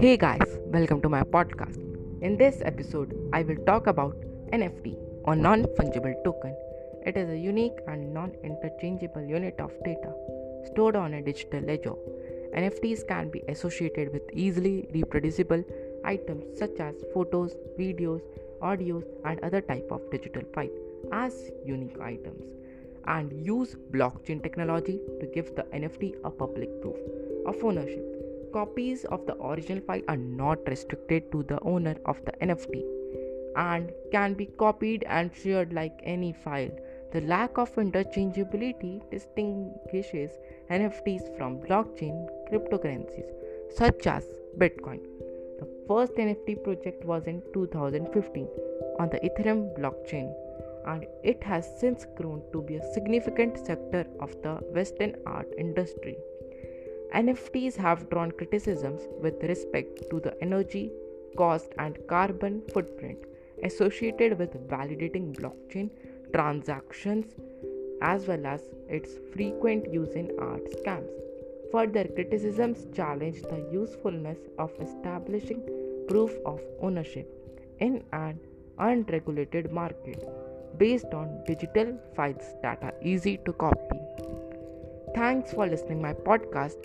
Hey guys, welcome to my podcast. In this episode, I will talk about NFT or non fungible token. It is a unique and non interchangeable unit of data stored on a digital ledger. NFTs can be associated with easily reproducible items such as photos, videos, audios, and other type of digital file as unique items and use blockchain technology to give the NFT a public proof of ownership. Copies of the original file are not restricted to the owner of the NFT and can be copied and shared like any file. The lack of interchangeability distinguishes NFTs from blockchain cryptocurrencies such as Bitcoin. The first NFT project was in 2015 on the Ethereum blockchain and it has since grown to be a significant sector of the Western art industry. NFTs have drawn criticisms with respect to the energy, cost, and carbon footprint associated with validating blockchain transactions as well as its frequent use in art scams. Further criticisms challenge the usefulness of establishing proof of ownership in an unregulated market based on digital files that are easy to copy. Thanks for listening my podcast.